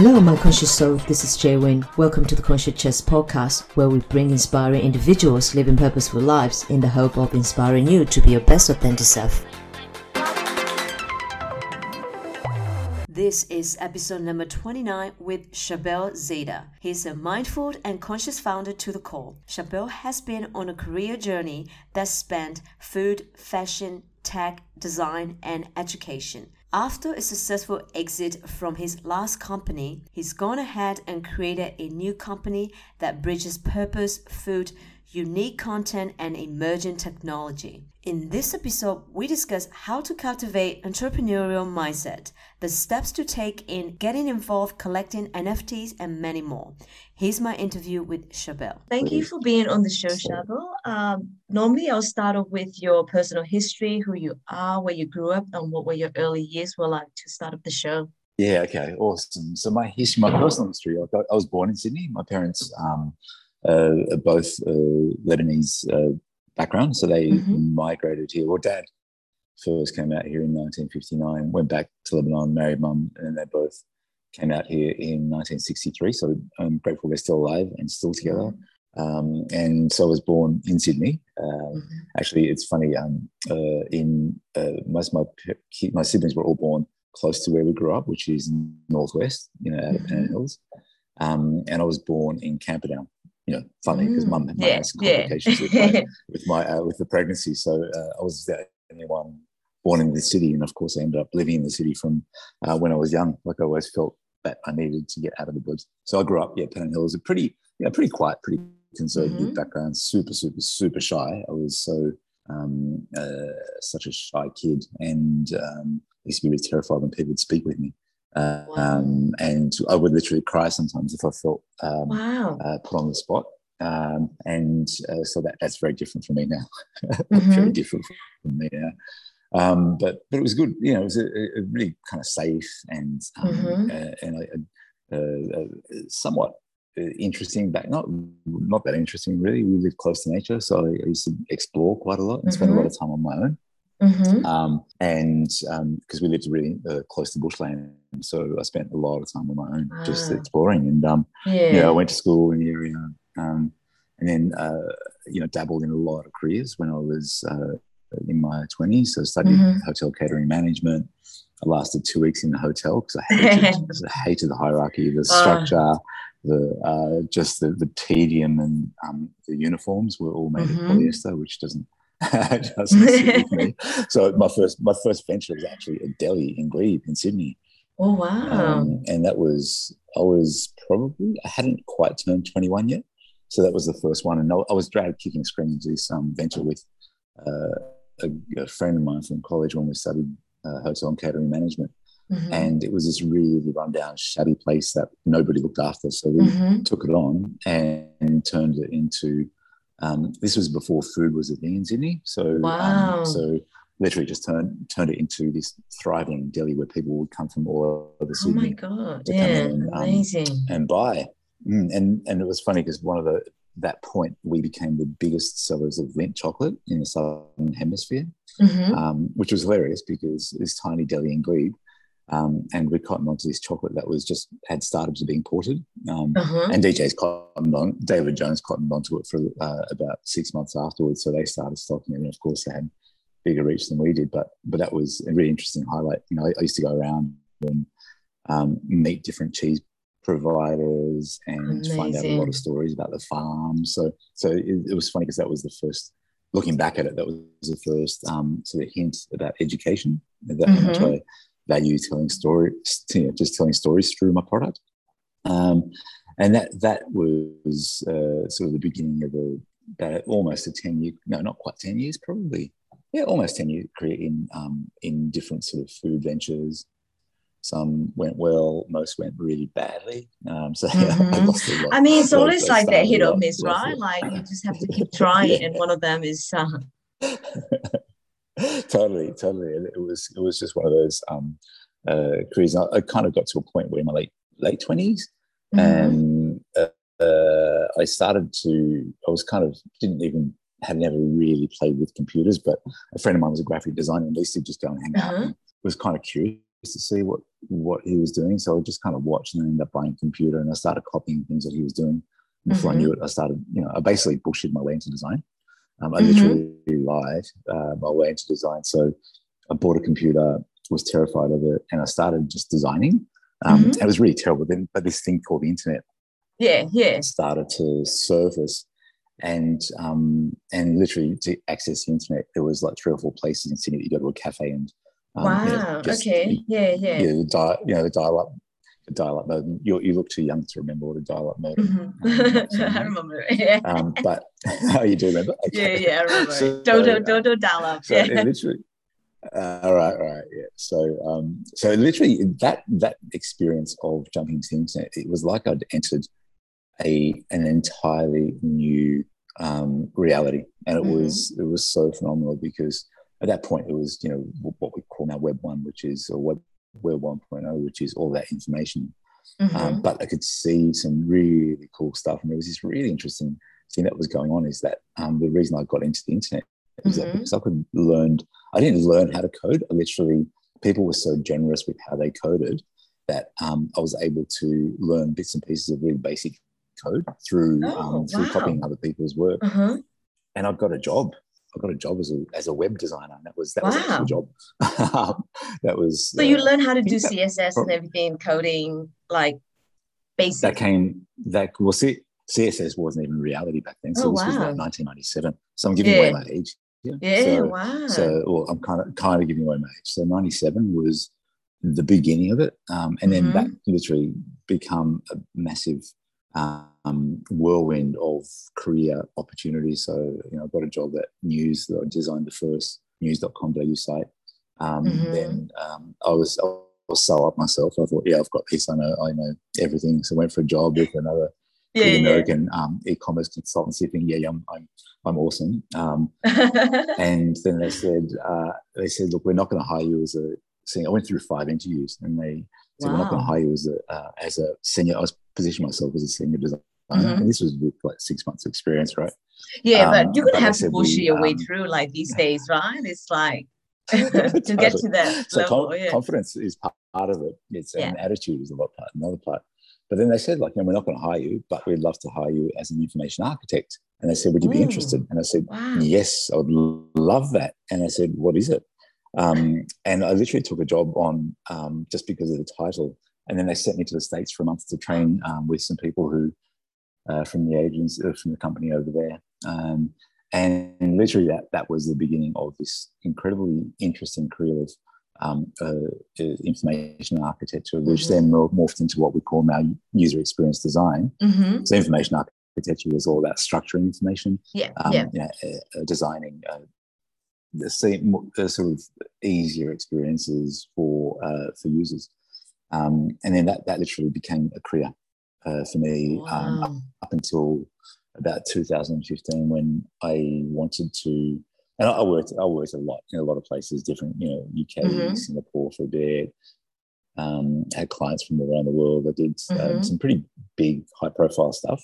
Hello, my conscious soul. This is Jay Win. Welcome to the Conscious Chess podcast, where we bring inspiring individuals living purposeful lives in the hope of inspiring you to be your best authentic self. This is episode number 29 with Charbel Zeaiter. He's a mindful and conscious founder to the core. Charbel has been on a career journey that spanned food, fashion, tech, design, and education. After a successful exit from his last company, he's gone ahead and created a new company that bridges purpose, food, unique content, and emerging technology. In this episode, we discuss how to cultivate entrepreneurial mindset, the steps to take in getting involved collecting NFTs, and many more. Here's my interview with Charbel. Thank you for being on the show, Charbel. Um, normally, I'll start off with your personal history, who you are, where you grew up, and what were your early years were like to start up the show. Yeah, okay, awesome. So my history, my personal history, I was born in Sydney. My parents um, uh, both uh, Lebanese uh, background, so they mm-hmm. migrated here. Well, dad first came out here in 1959, went back to Lebanon, married mum, and they both came out here in 1963. So I'm grateful they're still alive and still together. Mm-hmm. Um, and so I was born in Sydney. Uh, mm-hmm. Actually, it's funny. Um, uh, in uh, most of my my siblings were all born close to where we grew up, which is northwest, you know, out of mm-hmm. Hills. Um, and I was born in Camperdown, you know, funny because mm. mum, yeah, had some complications yeah. with, my, with, my uh, with the pregnancy. So uh, I was the only one born in the city, and of course I ended up living in the city from uh, when I was young. Like I always felt that I needed to get out of the woods. So I grew up, yeah, Pennant Hill was a pretty, you know, pretty quiet, pretty conservative mm-hmm. background. Super, super, super shy. I was so um, uh, such a shy kid, and um, I used to be really terrified when people would speak with me. Uh, wow. um, and I would literally cry sometimes if I felt um, wow. uh, put on the spot. Um, and uh, so that that's very different for me now. mm-hmm. very different from me now. Um, but but it was good. You know, it was a, a really kind of safe and um, mm-hmm. Uh, and a, a, a somewhat uh, interesting back not not that interesting really we live close to nature so i used to explore quite a lot and mm-hmm. spend a lot of time on my own Mm-hmm. Um, and because um, we lived really uh, close to bushland, so I spent a lot of time on my own just ah. exploring. And um, yeah. yeah, I went to school in the area, um, and then uh, you know dabbled in a lot of careers when I was uh, in my twenties. So I studied mm-hmm. hotel catering management. I lasted two weeks in the hotel because I hated, I hated the hierarchy, the structure. The uh, just the, the tedium and um, the uniforms were all made mm-hmm. of polyester, which doesn't so my first my first venture was actually a deli in Glebe in Sydney. Oh wow! Um, and that was I was probably I hadn't quite turned twenty one yet, so that was the first one. And I was dragged kicking and screaming to this um, venture with uh, a, a, friend of mine from college when we studied uh, hotel and catering management. Mm-hmm. And it was this really rundown, shabby place that nobody looked after. So we mm-hmm. took it on and, and turned it into um, this was before food was a thing in Sydney, so um, wow. um, so literally just turned turned it into this thriving deli where people would come from all over Sydney. Oh my god! Yeah, and, um, amazing. and buy, mm, and and it was funny because one of the that point we became the biggest sellers of Lindt chocolate in the southern hemisphere, mm-hmm. um, which was hilarious because this tiny deli in Glebe um, and we cottoned onto this chocolate that was just had startups being ported. Um, uh-huh. And DJ's cottoned on, David Jones cottoned onto it for uh, about six months afterwards. So they started stocking it. And of course, they had bigger reach than we did. But but that was a really interesting highlight. You know, I, I used to go around and um, meet different cheese providers and Amazing. find out a lot of stories about the farm. So so it, it was funny because that was the first. Looking back at it, that was the first um, sort of hint about education. That mm-hmm value telling stories, you know, just telling stories through my product. Um, and that that was uh, sort of the beginning of a about almost a ten year, no, not quite ten years, probably, yeah, almost ten year career in um, in different sort of food ventures. Some went well, most went really badly. Um, so mm-hmm. I lost a lot. I mean, it's always like that hit or miss, right? Like you just have to keep trying, yeah. and one of them is. Uh... totally, totally. It was it was just one of those um, uh, careers. I, I, kind of got to a point where in my late late 20s mm-hmm. and uh, uh, I started to. I was kind of didn't even had never really played with computers, but a friend of mine was a graphic designer and they used to just go and hang out. Mm-hmm. And was kind of curious to see what what he was doing. So I just kind of watched and then ended up buying a computer and I started copying things that he was doing. Before mm-hmm. I knew it, I started, you know, I basically bullshit my way into design. Um, I mm-hmm. literally lied uh, my way into design. So I bought a computer, was terrified of it, and I started just designing. Um, mm-hmm. It was really terrible. Then, but this thing called the internet, yeah, yeah, started to surface, and um, and literally to access the internet, there was like three or four places in Sydney that you go to a cafe and um, wow, you know, just, okay, yeah, yeah, yeah, the dial, you know, the dial up The dial-up modem. You, you look too young to remember what a dial-up modem. Mm-hmm. Um, I remember. Yeah. Um, but how oh, you do remember? Okay. Yeah, yeah, I remember. So, Dodo, Dodo dial-up. So yeah. literally. Uh, all right, all right, yeah. So, um, so literally that that experience of jumping into the internet, it was like I'd entered a an entirely new um, reality, and it mm-hmm. was it was so phenomenal because at that point it was you know what we call now Web one, which is or Web Web 1.0, which is all that information. Mm-hmm. Um, but I could see some really cool stuff. And there was this really interesting thing that was going on is that um, the reason I got into the internet is mm-hmm. that because I could learn, I didn't learn how to code. I literally, people were so generous with how they coded that um, I was able to learn bits and pieces of really basic code through oh, um, through wow. copying other people's work. Uh-huh. And I got a job I got a job as a as a web designer. That was that wow. was a job. that was. So uh, you learn how to do CSS and everything, coding, like basic. That came that well, see, CSS wasn't even reality back then. So oh, this wow. was like 1997. So I'm giving yeah. away my age. Yeah. Yeah. So, wow. So well, I'm kind of kind of giving away my age. So 97 was the beginning of it, um, and then mm-hmm. that literally become a massive um, whirlwind of career opportunities. So, you know, I got a job at News. That I designed the first news.com.au site. Um, mm-hmm. Then um, I was I was so up myself. I thought, yeah, I've got this. I know I know everything. So I went for a job with another yeah, yeah. American um, e-commerce consultancy thing. Yeah, I'm I'm, I'm awesome. Um, and then they said uh, they said, look, we're not going to hire you as a senior. I went through five interviews, and they said wow. we're not going to hire you as a uh, as a senior. I was positioning myself as a senior designer Mm-hmm. And this was with like six months experience, right? Yeah, um, but you're gonna have to push your um, way through like these days, right? It's like to get to that so level. Com- yeah. Confidence is part of it. It's yeah. an attitude is a lot part, another part. But then they said, like, you know, we're not going to hire you, but we'd love to hire you as an information architect. And they said, would you be interested? And I said, wow. yes, I would love that. And I said, what is it? Um, and I literally took a job on um, just because of the title. And then they sent me to the States for a month to train um, with some people who uh, from the agents uh, from the company over there. Um, and, literally that that was the beginning of this incredibly interesting career of um, uh, uh information architecture, which mm-hmm. then morphed into what we call now user experience design. Mm-hmm. So information architecture was all about structuring information, yeah, um, yeah. You know, uh, designing the same sort of easier experiences for for users. Um, and then that, that literally became a career uh, for me um, wow. um, up, up, until about 2015 when I wanted to. And I worked, I worked a lot in a lot of places, different, you know, UK, mm-hmm. Singapore for a bit. Um, had clients from around the world. I did um, mm-hmm. some pretty big, high-profile stuff,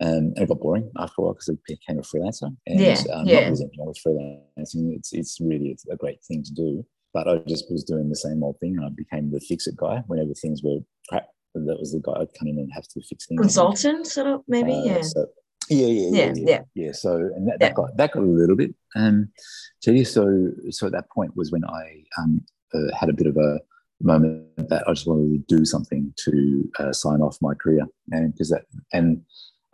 and, and, it got boring after a while because I became a freelancer. And yeah, um, yeah. not losing with freelancing. It's it's really it's a great thing to do. But I just was doing the same old thing. I became the fix it guy whenever things were crap that was the guy I'd come in and have to fix things. Consultant, sort of maybe, uh, yeah. So, yeah, yeah, yeah, yeah, yeah, yeah. So, and that, that got that got a little bit. Um, so so so at that point was when I um uh, had a bit of a moment that I just wanted to do something to uh, sign off my career, and because that and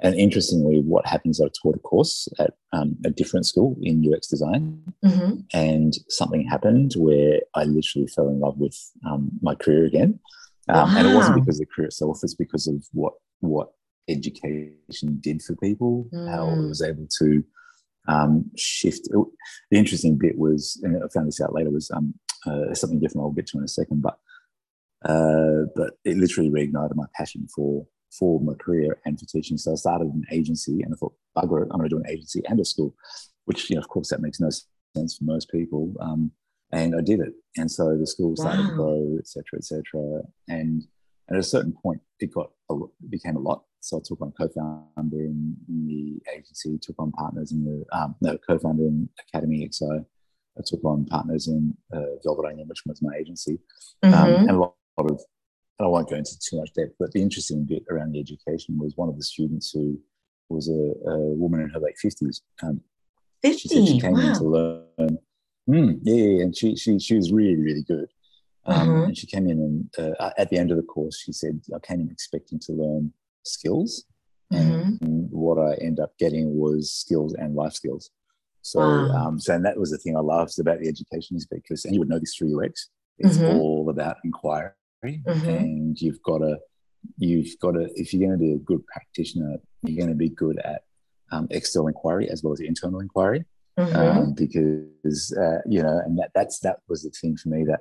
and interestingly, what happens? I taught a course at um, a different school in UX design, mm-hmm. and something happened where I literally fell in love with um, my career again. Um, wow. And it wasn't because of the career itself; it's because of what what education did for people, mm. how it was able to um, shift. The interesting bit was, and I found this out later, was um, uh, something different. I'll get to in a second, but uh, but it literally reignited my passion for for my career and for teaching. So I started an agency, and I thought, bugger it, I'm going to do an agency and a school, which you know, of course, that makes no sense for most people. Um, and I did it. And so the school started wow. to grow, etc., etc. And at a certain point, it got a, it became a lot. So I took on co-founder in, in the agency, took on partners in the um, no co-founder in Academy Xi, I took on partners in uh, Velvet which was my agency, um, mm-hmm. and a lot, lot of. I won't go into too much depth, but the interesting bit around the education was one of the students who was a, a woman in her late fifties. Um, Fifty. She, she came wow. in to learn. Mm, yeah, yeah, and she she she was really really good. Um, mm-hmm. And she came in and uh, at the end of the course, she said, "I came in expecting to learn skills, mm-hmm. and what I end up getting was skills and life skills." So, wow. um, so and that was the thing I loved about the education is because, and you would know this through UX, it's mm-hmm. all about inquiry, mm-hmm. and you've got to, you've got to, if you're going to be a good practitioner, you're going to be good at um, external inquiry as well as internal inquiry, mm-hmm. um, because uh, you know, and that that's that was the thing for me that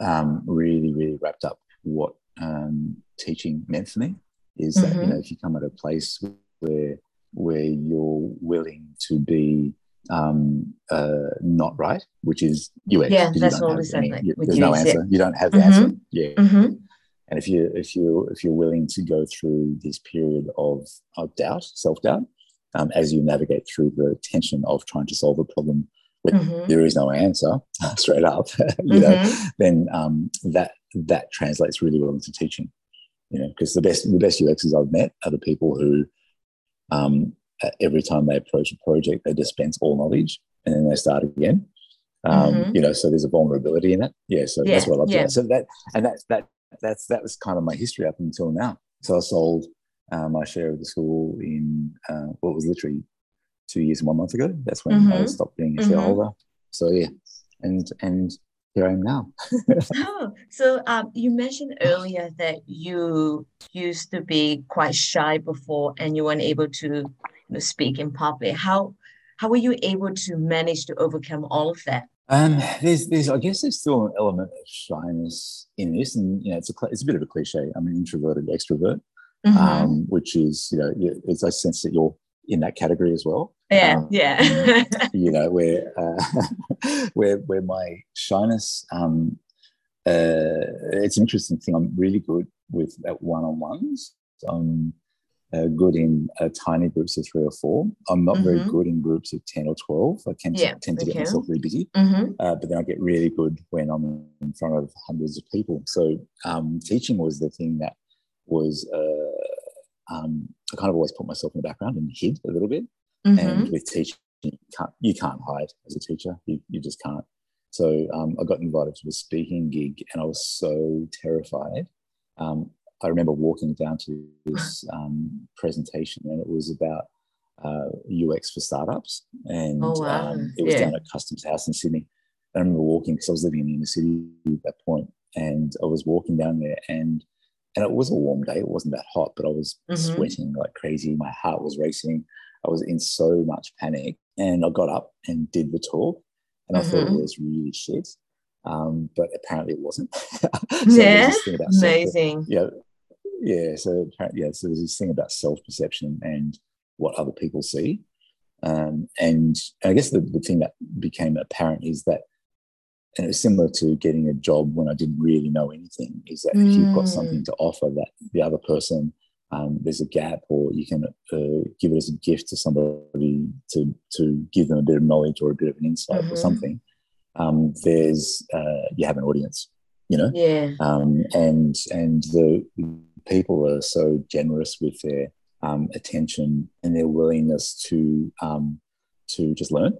um, really really wrapped up what um, teaching meant for me is that you know if you come at a place where where you're willing to be um, uh, not right, which is UX. Yeah, that's what we said. Like, there's no answer. You don't have the mm-hmm. answer. Yeah. Mm-hmm. And if you if you if you're willing to go through this period of, of doubt, self doubt, um, as you navigate through the tension of trying to solve a problem where mm-hmm. there is no answer, straight up, you know, mm-hmm. then um, that that translates really well into teaching. You know, because the best the best UXs I've met are the people who um, every time they approach a project, they dispense all knowledge and then they start again. Um, mm-hmm. You know, so there's a vulnerability in it. Yeah, so yeah, that's what I've Yeah. So that and that's that that's that was kind of my history up until now. So I sold uh, my share of the school in uh, what was literally two years and one month ago. That's when mm-hmm. I stopped being a mm-hmm. shareholder. So yeah, and and here I am now. oh, so um, you mentioned earlier that you used to be quite shy before, and you weren't able to speak in public. How how were you able to manage to overcome all of that? Um, there's, there's, I guess there's still an element of shyness in this, and you know, it's a, it's a bit of a cliche. I'm an introverted extrovert, mm-hmm. um, which is, you know, it's a sense that you're in that category as well. Yeah, um, yeah. you know, where, uh, where, where my shyness, um, uh, it's an interesting thing. I'm really good with at one-on-ones. Um, uh, good in uh, tiny groups of three or four. I'm not mm-hmm. very good in groups of 10 or 12. I tend to, yeah, tend to get myself really busy. Mm-hmm. Uh, but then I get really good when I'm in front of hundreds of people. So um, teaching was the thing that was, uh, um, I kind of always put myself in the background and hid a little bit. Mm-hmm. And with teaching, you can't, you can't hide as a teacher. You, you just can't. So um, I got invited to a speaking gig and I was so terrified. Um, I remember walking down to this um, presentation, and it was about uh, UX for startups, and oh, wow. um, it was yeah. down at Customs House in Sydney. I remember walking because I was living in the inner city at that point, and I was walking down there, and and it was a warm day. It wasn't that hot, but I was mm-hmm. sweating like crazy. My heart was racing. I was in so much panic, and I got up and did the talk, and mm-hmm. I thought it mm-hmm. was really shit. Um, but apparently it wasn't. so yeah, amazing. Yeah, yeah, so yeah, so there's this thing about self perception and what other people see, um, and I guess the, the thing that became apparent is that, and it's similar to getting a job when I didn't really know anything, is that mm. if you've got something mm. to offer that the other person um, there's a gap, or you can uh, give it as a gift to somebody to to give them a bit of knowledge or a bit of an insight mm-hmm. or something. Um, there's uh, you have an audience, you know, yeah, um, and and the people are so generous with their um, attention and their willingness to um, to just learn.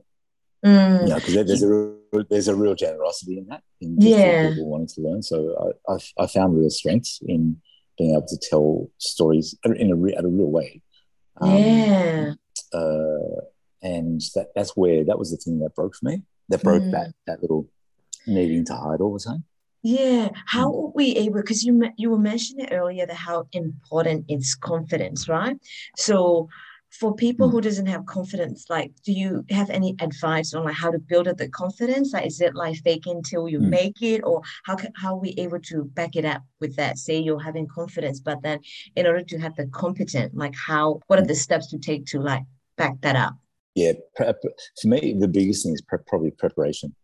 Mm. You know, because there's a there's a real generosity in that. In yeah, people wanting to learn. So I, I, I found real strength in being able to tell stories in a at a real way. Um, yeah. Uh, and that that's where that was the thing that broke for me. That broke mm. that that little needing to hide all the time. Yeah, how mm. are we able? Because you you were mentioning earlier that how important is confidence, right? So, for people mm. who doesn't have confidence, like, do you have any advice on like how to build up the confidence? Like, is it like fake until you mm. make it, or how how are we able to back it up with that? Say you're having confidence, but then in order to have the competent, like, how what are the steps to take to like back that up? Yeah, for me, the biggest thing is probably preparation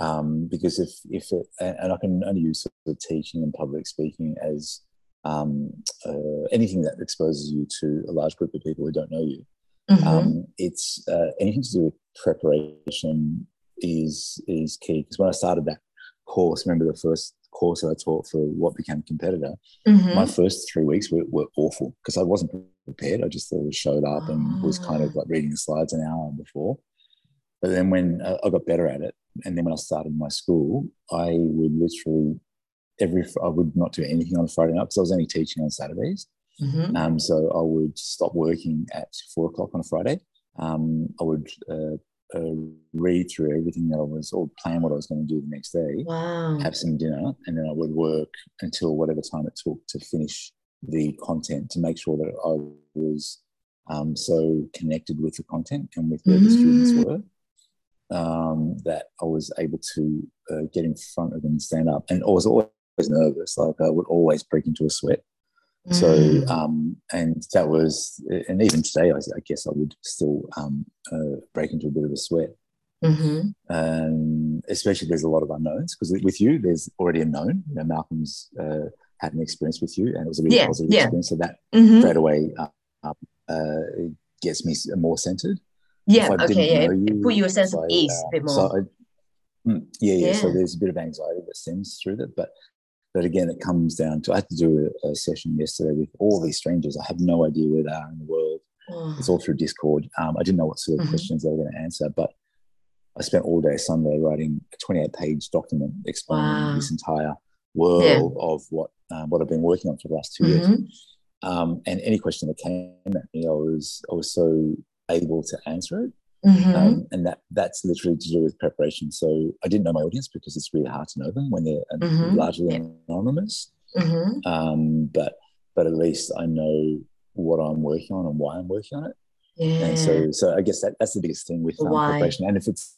um, because if if it, and I can only use sort of teaching and public speaking as um, uh, anything that exposes you to a large group of people who don't know you. Mm-hmm. Um, it's uh, anything to do with preparation is is key because when I started that course, remember the first course that I taught for what became competitor, mm-hmm. my first three weeks were, were awful because I wasn't prepared. I just sort of showed up and was kind of ah. like reading the slides an hour before. But then when uh, I got better at it, and then when I started my school, I would literally every I would not do anything on Friday night because I was only teaching on Saturdays. Mm-hmm. Um, so I would stop working at four o'clock on a Friday. Um, I would uh, uh, read through everything that I was or plan what I was going to do the next day. Wow. Have some dinner, and then I would work until whatever time it took to finish the content to make sure that I was um, so connected with the content and with where mm. the students mm. were um, that I was able to uh, get in front of them and stand up. And I was always nervous, like I would always break into a sweat. So, mm. um, and that was, and even today, I, I guess I would still um, uh, break into a bit of a sweat. Mm-hmm. Um, especially there's a lot of unknowns because with you, there's already a known. You know, Malcolm's uh, had an experience with you, and it was a really yeah, positive yeah. experience. So that mm-hmm. straight away uh, uh, gets me more centered. Yeah. Okay. Yeah. You, Put you a sense of ease a bit more. So I, mm, yeah, yeah, yeah. So there's a bit of anxiety that stems through that, but but again, it comes down to I had to do a, a, session yesterday with all these strangers. I have no idea where they are in the world. Oh. It's all through Discord. Um, I didn't know what sort of mm-hmm. questions they were going to answer, but I spent all day Sunday writing a 28 page document explaining wow. this entire world yeah. of what um, what I've been working on for the last 2 mm-hmm. years. Um, and any question that came at me, I was I was so able to answer it. Mm-hmm. Um, and that that's literally to do with preparation. So I didn't know my audience because it's really hard to know them when they're uh, mm-hmm. largely yeah. anonymous. Mm-hmm. Um, but but at least I know what I'm working on and why I'm working on it. Yeah. And so so I guess that, that's the biggest thing with um, preparation. And if it's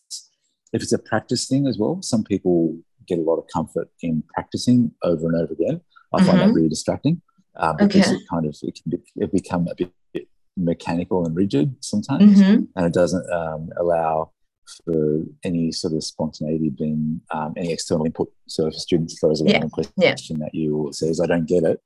if it's a practice thing as well, some people get a lot of comfort in practicing over and over again. I find that mm-hmm. really distracting uh, because okay. it kind of it can be, it become a bit mechanical and rigid sometimes, mm-hmm. and it doesn't um, allow for any sort of spontaneity being um, any external input. So if a student throws a yeah. question yeah. that you says, "I don't get it,"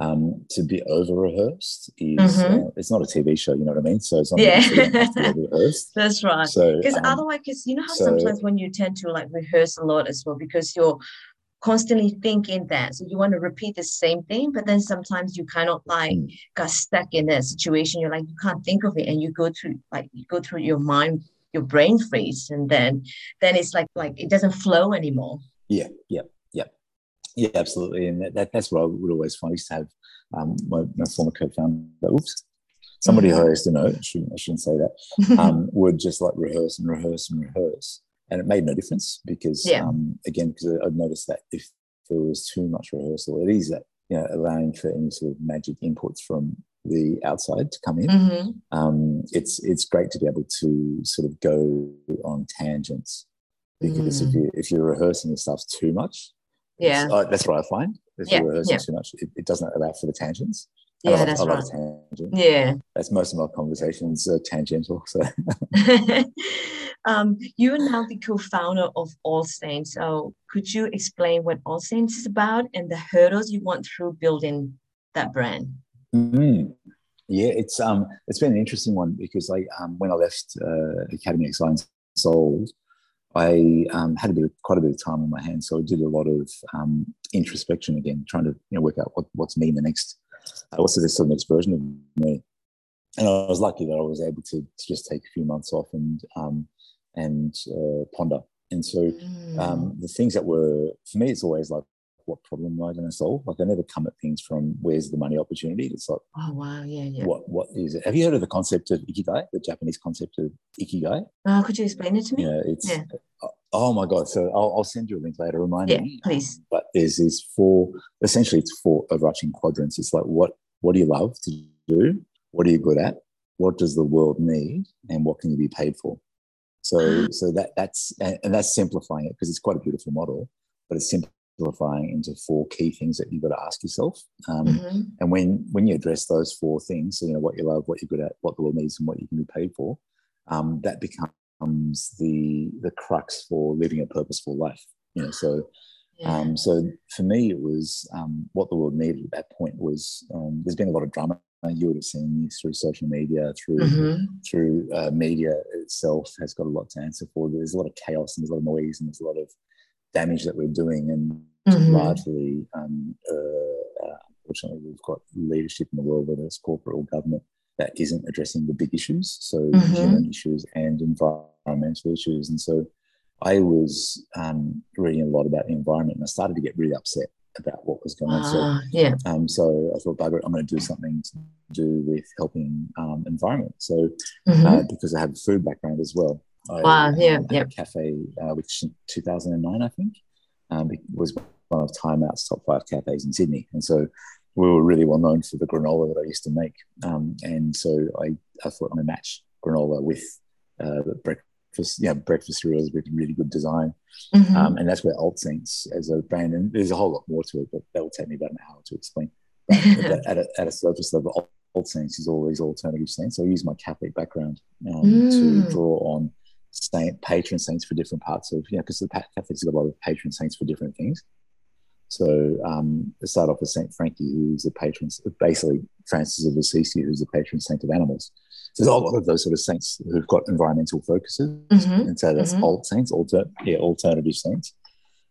um, to be over rehearsed is mm-hmm. uh, it's not a TV show, you know what I mean? So it's not yeah. rehearsed. That's right. So because um, otherwise, because you know how so, sometimes when you tend to like rehearse a lot as well, because you're constantly thinking that. So you want to repeat the same thing, but then sometimes you kind of like mm. got stuck in that situation. You're like, you can't think of it. And you go through like you go through your mind, your brain freeze, and then then it's like like it doesn't flow anymore. Yeah, yeah, yeah. Yeah, absolutely. And that, that that's what I would always find. I used to have um, my, my former co-founder, oops, somebody mm-hmm. who I used to know, I shouldn't, I shouldn't say that, um, would just like rehearse and rehearse and rehearse and it made no difference because yeah. um, again because I've noticed that if there was too much rehearsal, it is that you know allowing for any sort of magic inputs from the outside to come in. Mm-hmm. Um, it's it's great to be able to sort of go on tangents because mm. if you if you're rehearsing the stuff too much, yeah, that's what I find. If yeah. you're rehearsing yeah. too much, it, it, doesn't allow for the tangents. Yeah, love, that's right. Tangent. Yeah, that's most of my conversations are tangential. So, um, you are now the co-founder of Alt Saints. So, could you explain what Alt Saints is about and the hurdles you went through building that brand? Mm-hmm. Yeah, it's um, it's been an interesting one because I um, when I left uh, Academy X Science Sold, I um, had a bit of, quite a bit of time on my hands, so I did a lot of um, introspection again, trying to you know work out what, what's me in the next what's this sort of next version of me. And I was lucky that I was able to, to just take a few months off and um, and uh, ponder. And so mm. um, the things that were for me, it's always like, what problem am I going to solve? Like I never come at things from where's the money opportunity. It's like, oh wow, yeah, yeah. What what is it? Have you heard of the concept of ikigai, the Japanese concept of ikigai? Oh, could you explain it to me? Yeah, it's yeah. Oh my god! So I'll, I'll, send you a link later. Remind yeah, me, please. But there's these four. Essentially, it's four overarching quadrants. It's like what what do you love to do? What are you good at? What does the world need? And what can you be paid for? So so that that's and that's simplifying it because it's quite a beautiful model, but it's simplifying into four key things that you've got to ask yourself. Um, mm-hmm. And when when you address those four things, so, you know what you love, what you're good at, what the world needs, and what you can be paid for, um, that becomes becomes the the crux for living a purposeful life. You know, so yeah. um, so for me, it was um, what the world needed at that point was um, there's been a lot of drama you would have seen this through social media, through mm-hmm. through uh, media itself has got a lot to answer for. There's a lot of chaos and there's a lot of noise and there's a lot of damage that we're doing, and mm-hmm. largely, um, uh, uh, unfortunately, we've got leadership in the world, whether it's corporate or government, that isn't addressing the big issues, so mm-hmm. human issues and environmental issues, and so. I was um, reading a lot about the environment, and I started to get really upset about what was going on. So, ah, yeah. Um, so I thought, bugger I'm going to do something to do with helping um, environment. So, mm-hmm. uh, because I have a food background as well. I, wow, yeah, um, yeah. cafe, uh, which in 2009, I think, um, was one of Time Out's top five cafes in Sydney. And so we were really well known for the granola that I used to make. Um, and so I, I thought I'm going to match granola with uh, breakfast yeah, breakfast cereals with really good design. Mm-hmm. Um, and that's where Alt Saints as a brand, and there's a whole lot more to it, but that will take me about an hour to explain. But at, a, at a surface level, Alt Saints is all these alternative saints. So I use my Catholic background um, mm. to draw on saint patron saints for different parts of, you know, because the Catholics have got a lot of patron saints for different things. So um, I start off with Saint Frankie, who's the patron, basically Francis of Assisi, who's the patron saint of animals So there's a lot of those sort of saints who've got environmental focuses, mm-hmm. and so that's mm-hmm. alt saints, alter, yeah, alternative saints.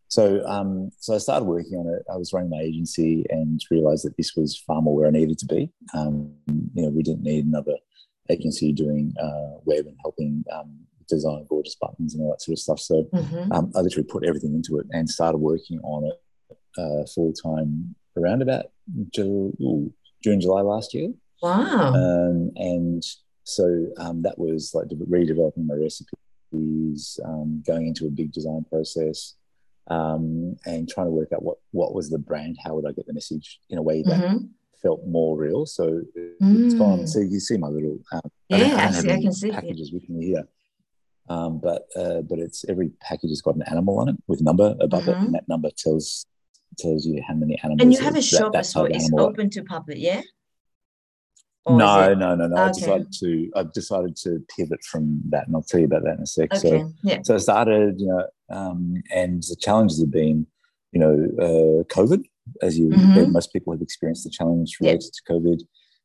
So, um, so I started working on it. I was running my agency and realized that this was far more where I needed to be. Um, you know, we didn't need another agency doing uh, web and helping um, design gorgeous buttons and all that sort of stuff. So, mm-hmm. Um, I literally put everything into it and started working on it uh, full time around about June, June July last year. Wow! Um, and so um, that was like redeveloping my recipes, um, going into a big design process, um, and trying to work out what what was the brand, how would I get the message in a way that mm-hmm. felt more real. So mm. it's gone. So you see my little um, yeah, I, I, see, I can see packages with me here. Um, but uh, but it's every package has got an animal on it with number above mm-hmm. it, and that number tells tells you how many animals. And you have a shop as well. It's open to public, yeah. No, no, no, no, okay. I decided to. I decided to pivot from that, and I'll tell you about that in a sec. Okay. So, yeah. so I started, you know, um, and the challenges have been, you know, uh, COVID, as you, mm-hmm. most people have experienced the challenge related to COVID.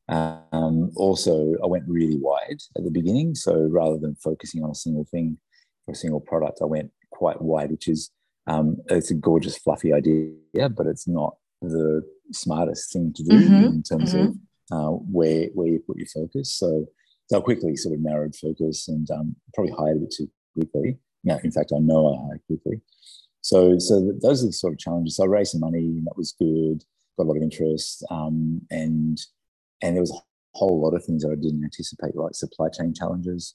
Um, also, I went really wide at the beginning. So rather than focusing on a single thing or a single product, I went quite wide, which is um, it's a gorgeous, fluffy idea, but it's not the smartest thing to do mm-hmm. in terms mm-hmm. of uh, where where you put your focus. So so I quickly sort of narrowed focus and um, probably hired a bit too quickly. Now, in fact, I know I hired quickly. So so those are the sort of challenges. So I raised some money, and that was good. Got a lot of interest, um, and and there was a whole lot of things that I didn't anticipate, like supply chain challenges.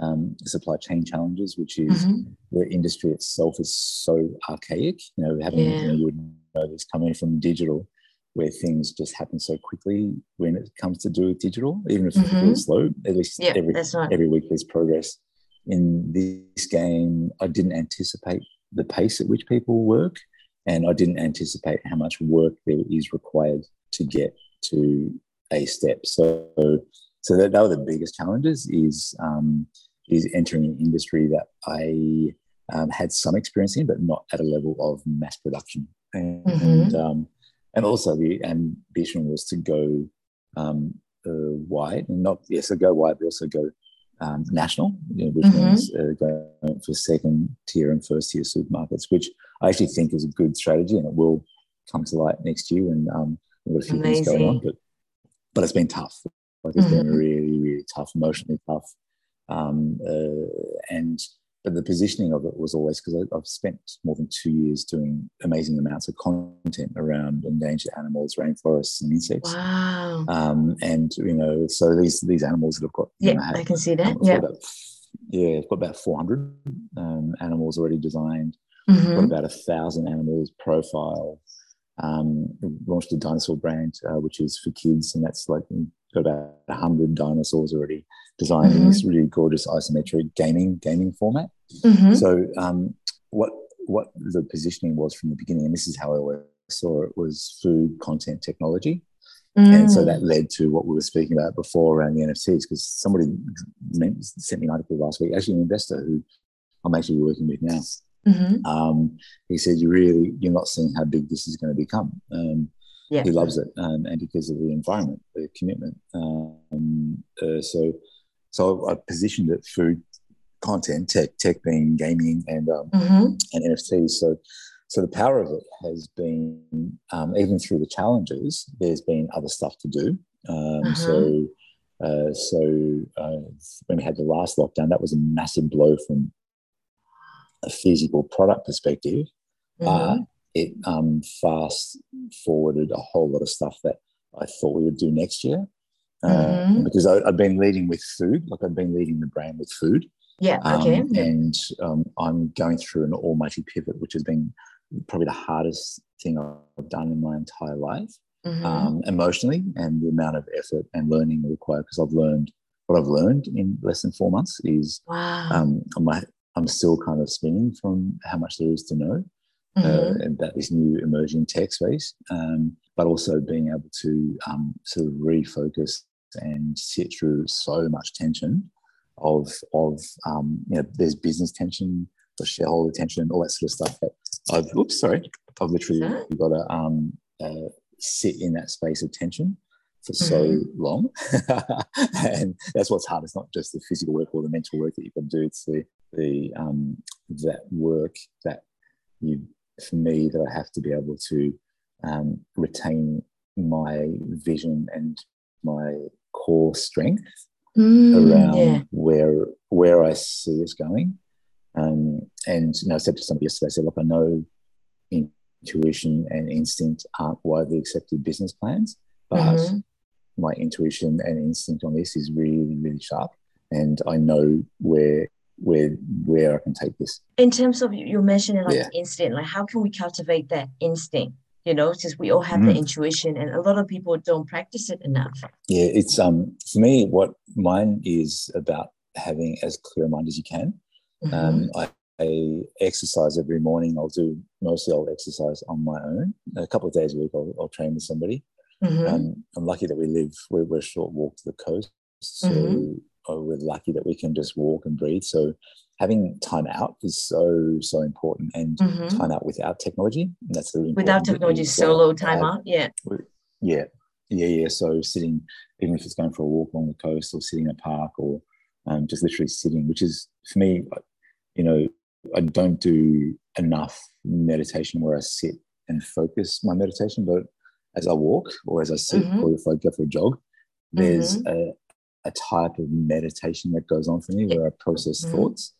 Um, supply chain challenges, which is mm-hmm. the industry itself is so archaic. You know, having yeah. you, know, you would know this coming from digital, where things just happen so quickly when it comes to do with digital, even if mm-hmm. it feels slow. At least yep, every right. every week there's progress. In this game, I didn't anticipate the pace at which people work, and I didn't anticipate how much work there is required to get to a step. So, so that, that were the biggest challenges. Is um, is entering an industry that I um, had some experience in, but not at a level of mass production. And, mm-hmm. and um, and also the ambition was to go um, uh, wide, and not yes, to go wide, but also go um, national, you know, which mm-hmm. means uh, going for second tier and first tier supermarkets, which I actually think is a good strategy, and it will come to light next year. And um, we've got a few Amazing. things going on, but but it's been tough. Like it's mm-hmm. been really, really tough, emotionally tough, um, uh, and but the positioning of it was always because I've spent more than two years doing amazing amounts of content around endangered animals, rainforests, and insects. Wow! Um, and you know, so these these animals that have got yeah, know, I can see that. Yeah, about, yeah, I've got about four hundred um, animals already designed. Mm-hmm. Got about a thousand animals profile. Um, launched a dinosaur brand, uh, which is for kids, and that's like got about hundred dinosaurs already designed mm-hmm. in this really gorgeous isometric gaming gaming format. Mm-hmm. So um, what what the positioning was from the beginning, and this is how I always saw it, was food content technology. Mm. And so that led to what we were speaking about before around the NFTs, because somebody sent me an article last week, actually an investor who I'm actually working with now. Mm-hmm. Um, he said, "You really, you're not seeing how big this is going to become." Um, Yeah. He loves it, um, and because of the environment, the commitment. Um, uh, so, so I positioned it through content, tech, tech being gaming and um, mm-hmm. and NFTs. So, so the power of it has been um, even through the challenges. There's been other stuff to do. Um, uh-huh. So, uh, so uh, when we had the last lockdown, that was a massive blow from a physical product perspective. Mm-hmm. It um, fast forwarded a whole lot of stuff that I thought we would do next year. Uh, Mm-hmm. because I, I'd been leading with food, like I've been leading the brand with food. Yeah. Um, Okay. And um, I'm going through an almighty pivot, which has been probably the hardest thing I've done in my entire life, Mhm. um, emotionally, and the amount of effort and learning required. Because I've learned what I've learned in less than four months is wow. um, I'm, I'm still kind of spinning from how much there is to know Uh, about this new emerging tech space, um, but also being able to um, sort of refocus and sit through so much tension of of um, you know there's business tension, the shareholder tension, all that sort of stuff that I've oops sorry I've literally got to um, uh, sit in that space of tension for so Mm-hmm. long, and that's what's hard. It's not just the physical work or the mental work that you've got to do. It's the the um, that work that you for me that I have to be able to um, retain my vision and my core strength Mm, around yeah. where where I see us going. Um, and you know, I said to somebody yesterday, I said, look, I know intuition and instinct aren't widely accepted business plans, but Mhm. my intuition and instinct on this is really, really sharp. And I know where where where I can take this. In terms of you mentioning like Yeah. instinct, like how can we cultivate that instinct? You know, since we all have the Mm. intuition, and a lot of people don't practice it enough. Yeah, it's um for me what mine is about having as clear a mind as you can. Mhm. Um, I, I exercise every morning. I'll do mostly I'll exercise on my own. A couple of days a week I'll, I'll train with somebody. Mhm. Um, I'm lucky that we live we're, we're a short walk to the coast, so Uh, we're lucky that we can just walk and breathe. So having time out is so so important, and Mhm. time out without technology. And that's the really Without technology, solo time out. Yeah. yeah, yeah, yeah. So sitting, even if it's going for a walk along the coast or sitting in a park or um, just literally sitting, which is for me, you know, I don't do enough meditation where I sit and focus my meditation, but as I walk or as I sit Mhm. or if I go for a jog, there's a, a type of meditation that goes on for me where I process Mhm. thoughts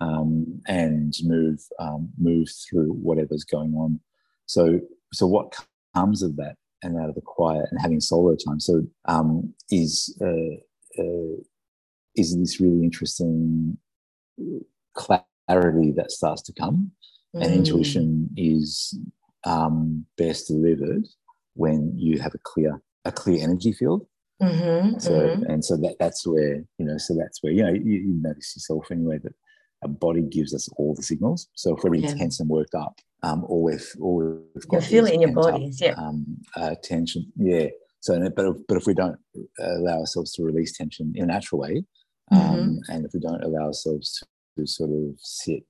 um, and move um, move through whatever's going on. So so what comes of that and out of the quiet and having solo time so um, is uh, uh, is this really interesting clarity that starts to come and Mm. intuition is um, best delivered when you have a clear a clear energy field Mhm, so mhm. and so that that's where you know so that's where you know you, you notice yourself anyway that our body gives us all the signals so if we're Yeah. tense and worked up um all we've all we've You got feel it in your bodies. Yeah. um uh, tension yeah so but if, but if we don't allow ourselves to release tension in a natural way um Mm-hmm. and if we don't allow ourselves to, to sort of sit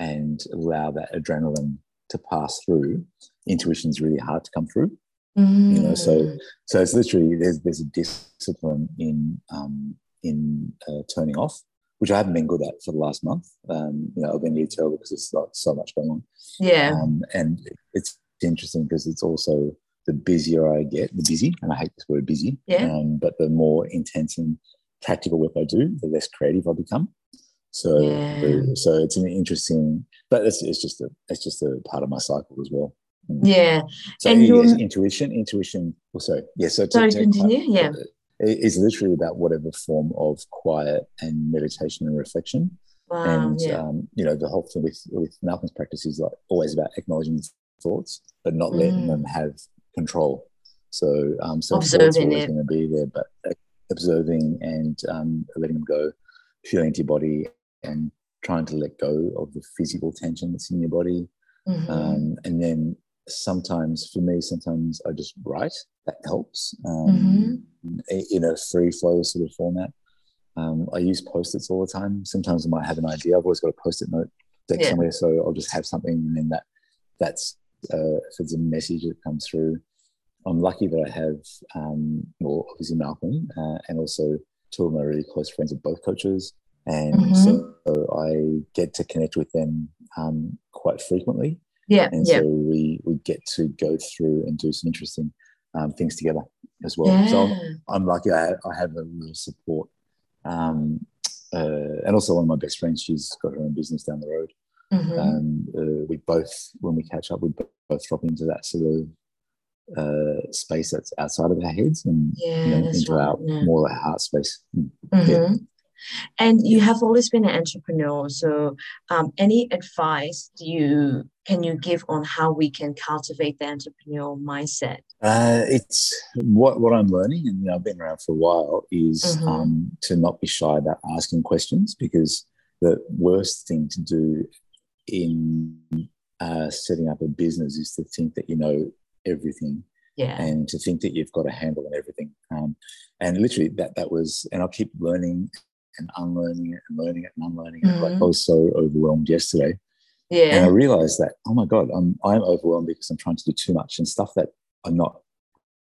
and allow that adrenaline to pass through intuition is really hard to come through you know so Mm. so it's literally there's there's a discipline in um in uh, turning off which i haven't been good at for the last month um you know i've been need to because it's got so much going on yeah. um and it's interesting because it's also the busier i get the busy and i hate this word busy Yeah. um but the more intense and practical work i do the less creative i become so Yeah. so it's an interesting but it's, it's just a it's just a part of my cycle as well Mm. Yeah. So And yes, intuition, intuition. Sorry. Yeah. So to, Sorry, to- continue. Yeah. it is literally about whatever form of quiet and meditation and reflection. Wow. and yeah. um, you know, the whole thing with with Malcolm's practice is like always about acknowledging thoughts, but not letting Mm. them have control. So um, so thoughts Observing are always it. going to be there, but observing and um, letting them go, feeling into your body, and trying to let go of the physical tension that's in your body. Mhm. Um, and then sometimes for me, sometimes I just write. That helps Mm-hmm. um, in a free flow sort of format. Um, I use post-its all the time. Sometimes I might have an idea. I've always got a post-it note deck Yeah. somewhere, so I'll just have something, and then that that's uh, if it's a message that comes through. I'm lucky that I have, um, well, obviously Malcolm, uh, and also two of my really close friends are both coaches, and mm-hmm. so I get to connect with them um, quite frequently. Yeah, and yeah. so we we get to go through and do some interesting um, things together as well. Yeah. So I'm, I'm lucky I, I have a little support. Um, uh, and also one of my best friends, she's got her own business down the road. Mm-hmm. Um, uh, we both, when we catch up, we both drop into that sort of uh, space that's outside of our heads and yeah, you know, into right, our yeah. more like heart space. Mm-hmm. Yeah. And you have always been an entrepreneur. So, um, any advice do you can you give on how we can cultivate the entrepreneurial mindset? Uh, it's what what I'm learning, and you know, I've been around for a while, is mm-hmm. um, to not be shy about asking questions because the worst thing to do in uh, setting up a business is to think that you know everything yeah. and to think that you've got a handle on everything. Um, and literally that that was, and I'll keep learning and unlearning it and learning it and unlearning it. Like I was so overwhelmed yesterday. Yeah. And I realized that, oh my God, I'm I'm overwhelmed because I'm trying to do too much and stuff that I'm not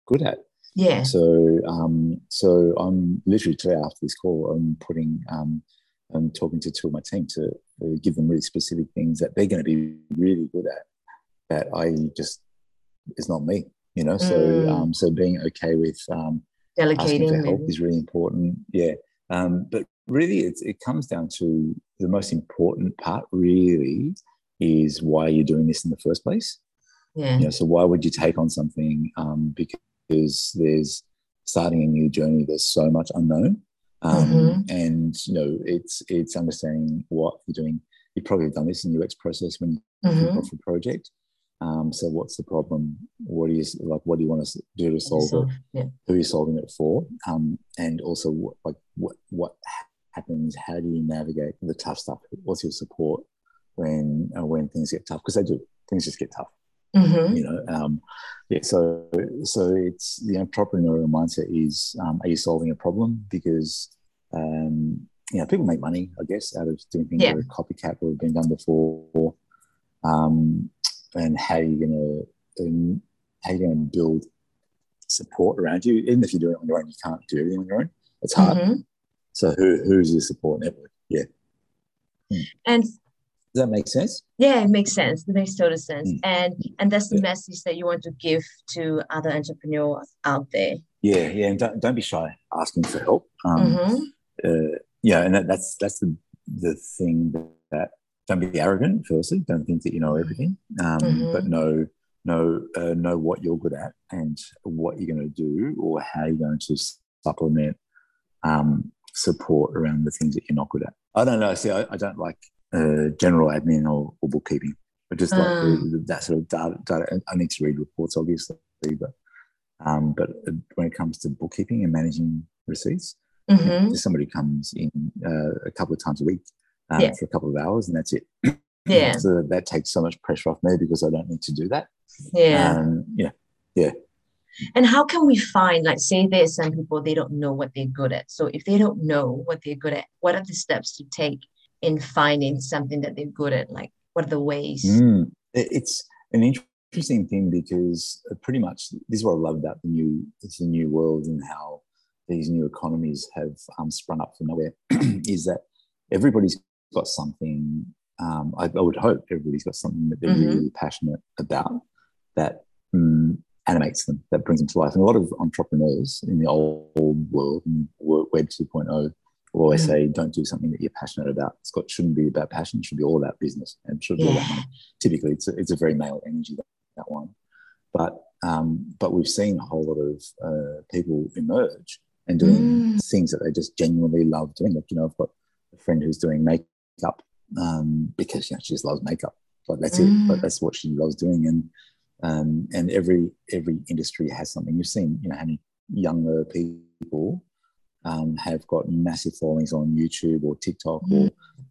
good at. Yeah. So um so I'm literally today after this call, I'm putting um I'm talking to two of my team to uh, give them really specific things that they're going to be really good at that I just is not me, you know. So mm. um so being okay with um delegating for help is really important. Yeah. Um, but really it's, it comes down to the most important part really is why you're doing this in the first place yeah you know, so why would you take on something um, because there's starting a new journey there's so much unknown um, mm-hmm. and you know it's it's understanding what you're doing you probably have done this in the UX process when you mm-hmm. off a project um, so what's the problem? What you like? What do you want to do to solve, solve it? Yeah. Who are you solving it for? Um, and also, what, like what what happens? How do you navigate the tough stuff? What's your support when uh, when things get tough? Because they do. Things just get tough. Mm-hmm. You know, um, yeah. So so it's the entrepreneurial mindset is: um, Are you solving a problem? Because um, you know people make money, I guess, out of doing things yeah. that are copycat or have been done before. Um, and how you're going to how you're going to build support around you. Even if you're doing it on your own, you can't do everything on your own. It's hard. Mm-hmm. So who who's your support network? Yeah. Hmm. And does that make sense? Yeah, it makes sense. It makes total sense. Mm. And and that's the yeah. message that you want to give to other entrepreneurs out there. Yeah, yeah, and don't, don't be shy asking for help. Um, mm-hmm. uh, yeah, and that, that's that's the the thing that don't be arrogant. Firstly, don't think that you know everything, um, mm-hmm. but know know uh, know what you're good at and what you're going to do or how you're going to supplement um, support around the things that you're not good at. I don't know. See, I, I don't like uh, general admin or, or, bookkeeping, but just like the, ah. the, that sort of data, data. I need to read reports, obviously, but um, but when it comes to bookkeeping and managing receipts, mm-hmm. somebody comes in uh, a couple of times a week um, yeah. for a couple of hours and that's it. Yeah. so that takes so much pressure off me because I don't need to do that. Yeah. Um, yeah. Yeah. And how can we find, like, say there's some people they don't know what they're good at. So if they don't know what they're good at, what are the steps to take in finding something that they're good at? Like, what are the ways? Mm. It's an interesting thing because pretty much this is what I love about the new it's the new world and how these new economies have um, sprung up from nowhere is that everybody's got something. Um, I, I, would hope everybody's got something that they're mm-hmm. really passionate about that um, animates them, that brings them to life. And a lot of entrepreneurs in the old, old world, Web 2.0, will always mm-hmm. say, don't do something that you're passionate about. It's got shouldn't be about passion. It should be all about business and should be yeah. all about money. Typically, it's a, it's a very male energy that, that one. But um, but we've seen a whole lot of uh, people emerge and doing mm. things that they just genuinely love doing. Like you know, I've got a friend who's doing makeup um, because you know, she just loves makeup. Like that's mm. it. But that's what she loves doing. And um, and every every industry has something. You've seen, you know, how many younger people um, have got massive followings on YouTube or TikTok mm.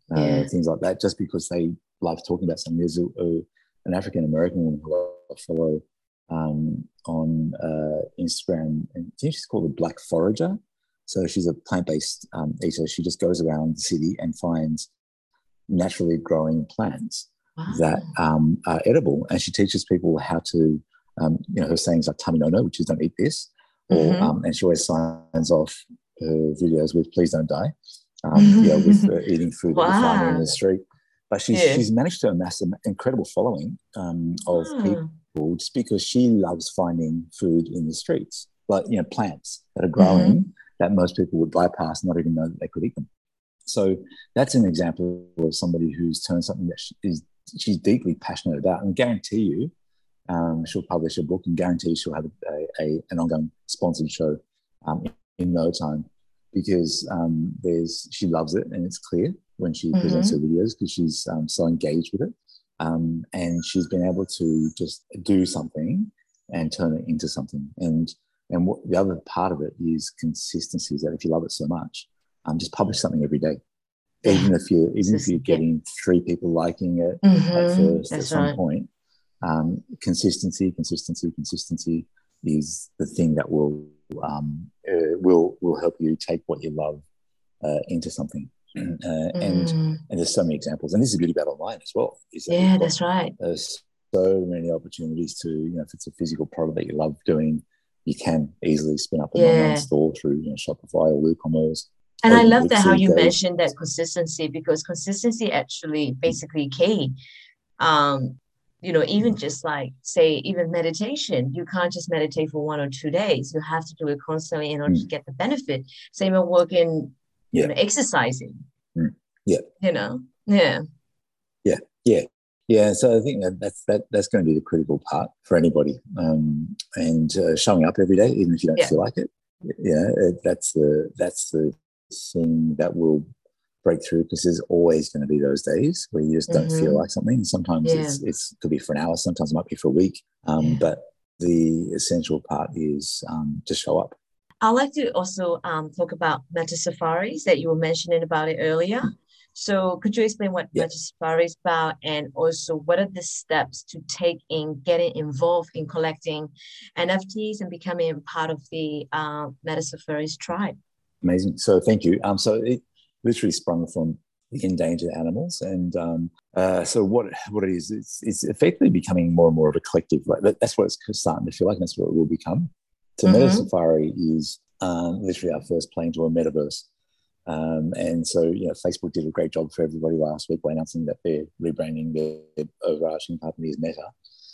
or uh, yeah. things like that, just because they love talking about something. There's a, a, an African American woman who I follow um, on uh, Instagram, and she's called the Black Forager. So she's a plant-based um, eater. She just goes around the city and finds naturally growing plants wow. that um, are edible. And she teaches people how to um, you know, her sayings like tummy no no, which is don't eat this, or mm-hmm. um, and she always signs off her videos with please don't die, um, you know, with uh, eating food wow. that you find in the street. But she's yeah. she's managed to amass an incredible following um, of oh. people just because she loves finding food in the streets, like you know plants that are growing mm-hmm. that most people would bypass, not even know that they could eat them. So that's an example of somebody who's turned something that is she's deeply passionate about, and guarantee you, um, she'll publish a book and guarantee she'll have a, a an ongoing sponsored show um, in, no time because um, there's she loves it and it's clear when she mm-hmm. presents her videos because she's um, so engaged with it, um, and she's been able to just do something and turn it into something and. And what, the other part of it is consistency. Is that if you love it so much, um, just publish something every day. Even if you even if you're getting three people liking it mm-hmm. at first That's at some right. point, um, consistency, consistency, consistency is the thing that will um, uh, will will help you take what you love uh, into something. Uh, mm. and and there's so many examples, and this is beauty about online as well. That yeah, that's right. There's so many opportunities to you know if it's a physical product that you love doing, you can easily spin up an yeah. online store through you know, Shopify or WooCommerce and I love that how you mentioned that consistency because consistency actually basically key. Um, you know, even just like say even meditation, you can't just meditate for one or two days. You have to do it constantly in order mm. to get the benefit. Same with working, yeah. you know, exercising. Mm. Yeah. You know, yeah. Yeah, yeah. Yeah, so I think that that's that that's going to be the critical part for anybody, um, and uh, showing up every day, even if you don't yeah. feel like it. Yeah, that's the that's the thing that will break through because there's always going to be those days where you just don't mm-hmm. feel like something. Sometimes yeah. it's, it's could be for an hour, sometimes it might be for a week. Um, yeah. But the essential part is um, to show up. I'd like to also um, talk about meta safaris that you were mentioning about it earlier. So could you explain what yeah. Meta Safari is about and also what are the steps to take in getting involved in collecting NFTs and becoming part of the uh, Meta Safaris tribe? Amazing. So thank you. Um, so it literally sprung from the endangered animals, and um, uh, so what what it is, it's, it's effectively becoming more and more of a collective. Like that, that's what it's starting to feel like, and that's what it will become. So mm-hmm. Meta Safari is um, literally our first play into a metaverse. Um, and so, you know, Facebook did a great job for everybody last week by announcing that they're rebranding their overarching company as Meta.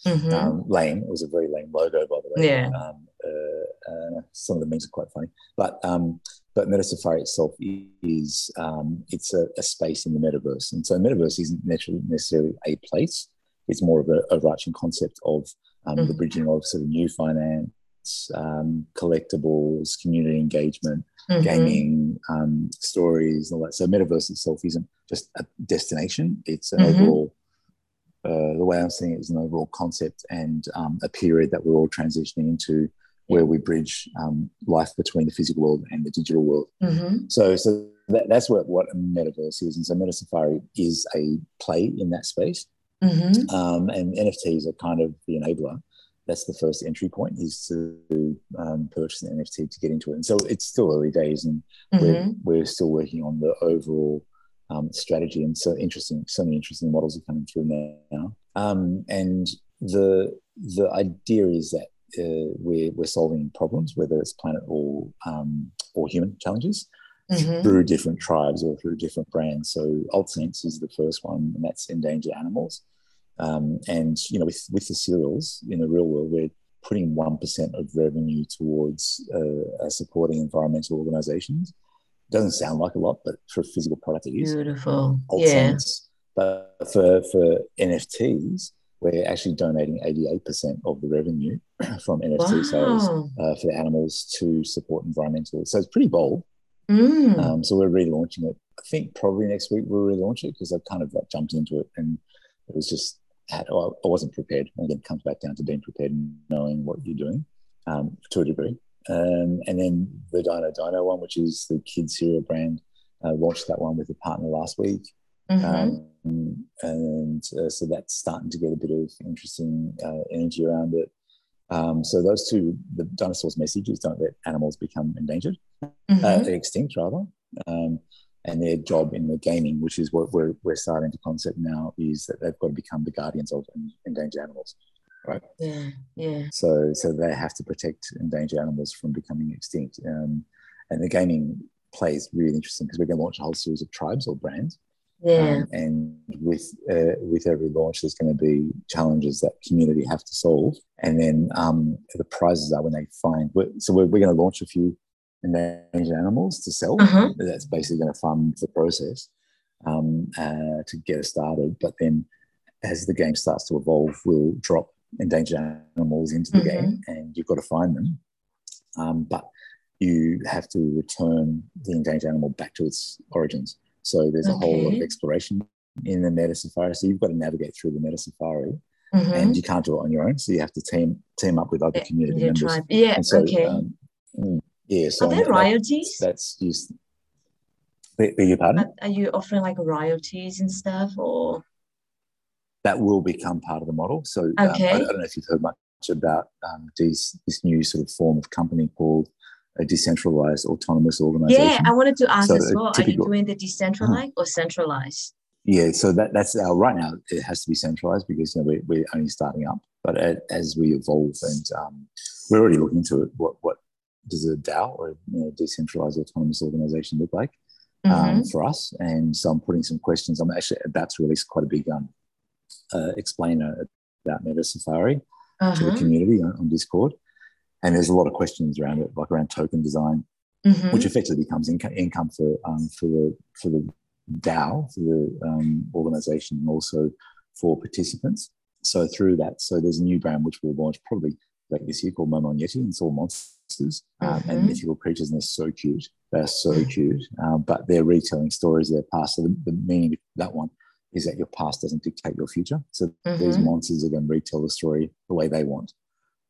Mm-hmm. Um, lame. It was a very lame logo, by the way. Yeah. Um, uh, uh, some of the memes are quite funny, but um, but Meta Safari itself is um, it's a, a, space in the metaverse, and so metaverse isn't necessarily a place. It's more of a overarching concept of um, mm-hmm. the bridging of sort of new finance, um, collectibles, community engagement, mm-hmm. gaming, um, stories, and all that. So metaverse itself isn't just a destination; it's an mm-hmm. overall. Uh, the way I'm seeing it is an overall concept and um, a period that we're all transitioning into where we bridge um, life between the physical world and the digital world. Mm-hmm. So, so that, that's what, what a metaverse is. And so Meta Safari is a play in that space. Mm-hmm. Um, and NFTs are kind of the enabler. That's the first entry point is to um, purchase an NFT to get into it. And so it's still early days and mm-hmm. we're, we're still working on the overall um, strategy. And so interesting, so many interesting models are coming through now. Um, and the, the idea is that uh, we're, we're solving problems, whether it's planet or um, or human challenges, mm-hmm. through different tribes or through different brands. So Old Alt Saints is the first one, and that's endangered animals. Um, and you know, with with the cereals in the real world, we're putting one percent of revenue towards uh, supporting environmental organisations. Doesn't sound like a lot, but for a physical product, it is beautiful. Old yeah. But for for NFTs, we're actually donating 88% of the revenue from NFT wow. sales uh, for the animals to support environmental. So it's pretty bold. Mm. Um, so we're relaunching it. I think probably next week we'll relaunch it because I kind of like jumped into it and it was just, I wasn't prepared. Again, it comes back down to being prepared and knowing what you're doing um, to a degree. Um, and then the Dino Dino one, which is the kids cereal brand, uh, launched that one with a partner last week. Mm-hmm. Um, and uh, so that's starting to get a bit of interesting uh, energy around it. Um, so those two, the dinosaurs' messages don't let animals become endangered, mm-hmm. uh, extinct rather. Um, and their job in the gaming, which is what we're, we're starting to concept now, is that they've got to become the guardians of endangered animals. right? Yeah, yeah. So so they have to protect endangered animals from becoming extinct. Um, and the gaming play is really interesting because we're going to launch a whole series of tribes or brands. Yeah. Um, and with uh, with every launch, there's going to be challenges that community have to solve. And then um, the prizes are when they find. So we're, we're going to launch a few endangered animals to sell. Uh-huh. That's basically going to fund the process um, uh, to get us started. But then, as the game starts to evolve, we'll drop endangered animals into the Mhm. game, and you've got to find them. Um, but you have to return the endangered animal back to its origins. So there's a whole lot of exploration in the meta safari. So you've got to navigate through the meta safari, Mhm. and you can't do it on your own. So you have to team team up with other Yeah, community Your members. tribe. Yeah. So, okay. um, mm, yeah. So Are there that- royalties? That's used. Beg beg your pardon? Are, are you offering like royalties and stuff, or that will become part of the model. So um, I, I don't know if you've heard much about um, these, this new sort of form of company called a decentralized autonomous organization. yeah? I wanted to ask So as well. Are you doing the decentralized or centralized? Yeah, so that, that's our right now. It has to be centralized because you know we're, we're only starting up. But as we evolve, and um, we're already looking into it, what what does a DAO or you know, decentralized autonomous organization look like um, Mhm. for us? And so I'm putting some questions. I'm actually about to release quite a big um, uh, explainer about Meta Safari. to the Uh-huh. community on, on Discord. And there's a lot of questions around it, like around token design, Mhm. which effectively becomes income, income for um, for the for the DAO, for the um, organization, and also for participants. So through that, so there's a new brand which we'll launch probably like this year called Momon Yeti, and it's all monsters um, and Mhm. mythical creatures, and they're so cute. They're so cute, um, but they're retelling stories of their past. So the, the meaning of that one is that your past doesn't dictate your future. So these Mhm. monsters are going to retell the story the way they want.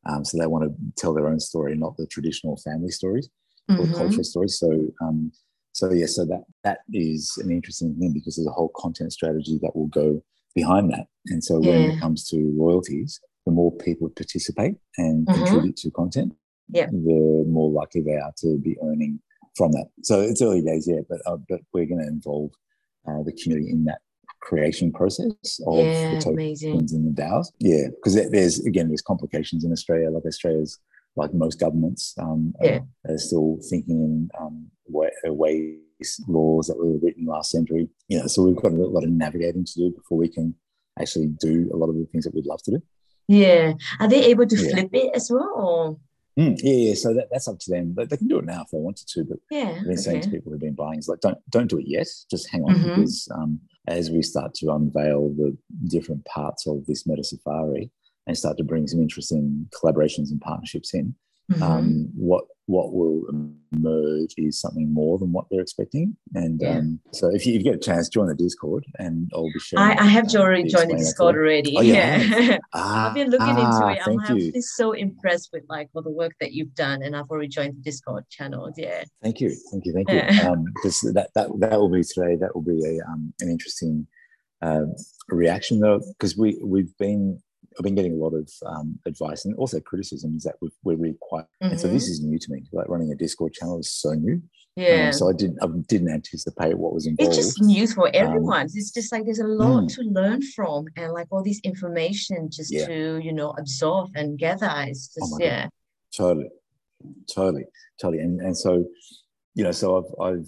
Um, so they want to tell their own story, not the traditional family stories or Mhm. cultural stories. So, um, so yeah, so that that is an interesting thing because there's a whole content strategy that will go behind that. And so when it comes to royalties, the more people participate and Mhm. contribute to content, Yeah. the more likely they are to be earning from that. So it's early days yet, but uh, but we're going to involve uh, the community in that creation process of Yeah, the tokens amazing. in the DAOs. Yeah, because there's again there's complications in Australia. Like Australia's like most governments um, Yeah. are, are still thinking in um, way, uh, ways laws that were written last century. You know, so we've got a lot of navigating to do before we can actually do a lot of the things that we'd love to do. Yeah. Are they able to Yeah. flip it as well? Or Mm, yeah, yeah. So that, that's up to them. But they can do it now if they wanted to. But yeah. I've been saying to people who've been buying is like, don't don't do it yet. Just hang on Mhm. because um, as we start to unveil the different parts of this Meta Safari and start to bring some interesting collaborations and partnerships in, Mhm. um, what what will emerge is something more than what they're expecting. And Yeah. um, so if you, if you get a chance, join the Discord, and I'll be sharing. I, I have already joined the Discord already. Oh, you yeah. have? I've been looking into Ah, it. I'm have so impressed with like all the work that you've done, and I've already joined the Discord channel. Yeah. Thank you, thank you, thank you. Yeah. Um, that that that will be today. That will be a um, an interesting um reaction though, because we we've been I've been getting a lot of um, advice and also criticisms that we've, we're really quite. And so this is new to me. Like running a Discord channel is so new. Um, Yeah. so I didn't I didn't anticipate what was involved. it's just news for Um, everyone. it's just like there's a lot mm. to learn from, and like all this information just Yeah. to you know absorb and gather. It's Oh just God. yeah. Totally, totally, totally. And and so, you know, so I've I've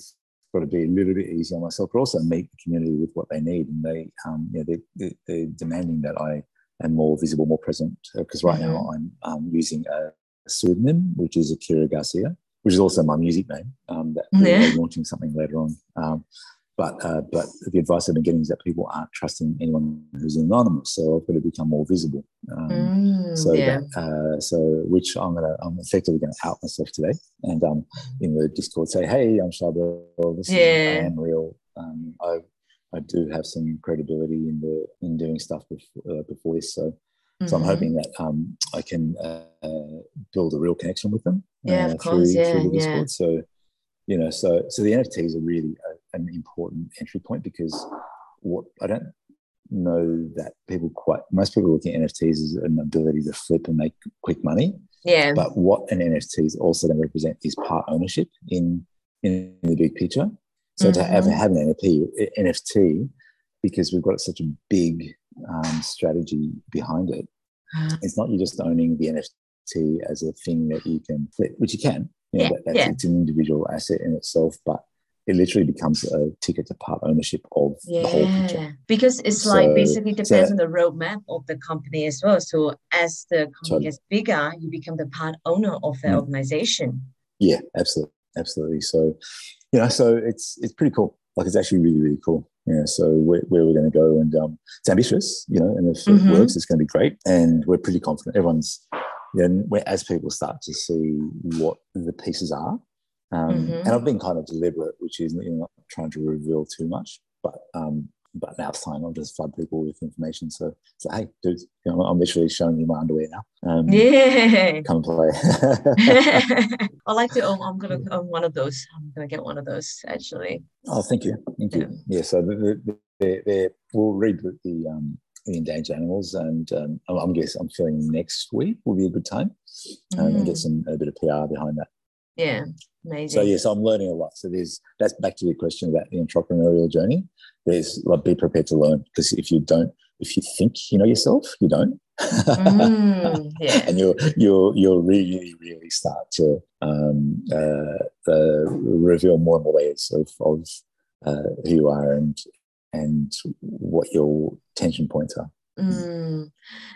got to be a little bit easy on myself, but also meet the community with what they need. And they, um, you know, they, they, they're demanding that I am more visible, more present. Because right now I'm um, using a pseudonym, which is Akira Garcia, which is also my music name. Um, that we're Yeah. launching something later on. Um, but uh, but the advice I've been getting is that people aren't trusting anyone who's anonymous. So I've got to become more visible. Um, Mm, so yeah. that uh, so which I'm gonna I'm effectively gonna out myself today and um in the Discord say hey I'm Charbel this is, I am real um I I do have some credibility in the in doing stuff before, uh, before this so so I'm Mhm. hoping that um I can uh, uh, build a real connection with them Yeah, uh, of course, through yeah, through the yeah. Discord so you know so so the NFTs are really a, an important entry point because what I don't know that people quite most people look at NFTs as an ability to flip and make quick money. Yeah. But what an NFT is also going to represent is part ownership in in the big picture. So to have, Mhm. have an NFT, NFT, because we've got such a big um, strategy behind it, it's not you just owning the NFT as a thing that you can flip, which you can. You know, Yeah, that, that's, yeah. It's an individual asset in itself, but it literally becomes a ticket to part ownership of the whole picture. Yeah, because it's like So- basically so- depends on the roadmap of the company as well. So as the company Totally. gets bigger, you become the part owner of the Mm. organization. Yeah, absolutely, absolutely. So, you know, so it's it's pretty cool. Like it's actually really really cool. Yeah. So where, where we're going to go, and um, it's ambitious, you know, and if Mhm. it works, it's going to be great. And we're pretty confident. Everyone's then where as people start to see what the pieces are. Um, Mhm. And I've been kind of deliberate, which is you know, not trying to reveal too much, but um, but now it's time. I'll just flood people with information. So, so hey, dude, you know, I'm literally showing you my underwear now. Um, Yeah. Come play. I like to own. I'm gonna own one of those. I'm gonna get one of those actually. Oh, thank you, thank you. Yeah, so the, the, the, the, we'll read the, the um the endangered animals, and um, I'm, I'm guessing I'm feeling next week will be a good time, um, and get Mm. some a bit of PR behind that. Yeah, amazing. So yes, I'm learning a lot. So there's that's back to your question about the entrepreneurial journey. There's like be prepared to learn because if you don't, if you think you know yourself, you don't. Mm, yeah. and you'll you'll you'll really really start to um, uh, uh, reveal more and more layers of, of uh, who you are and and what your tension points are. Mm.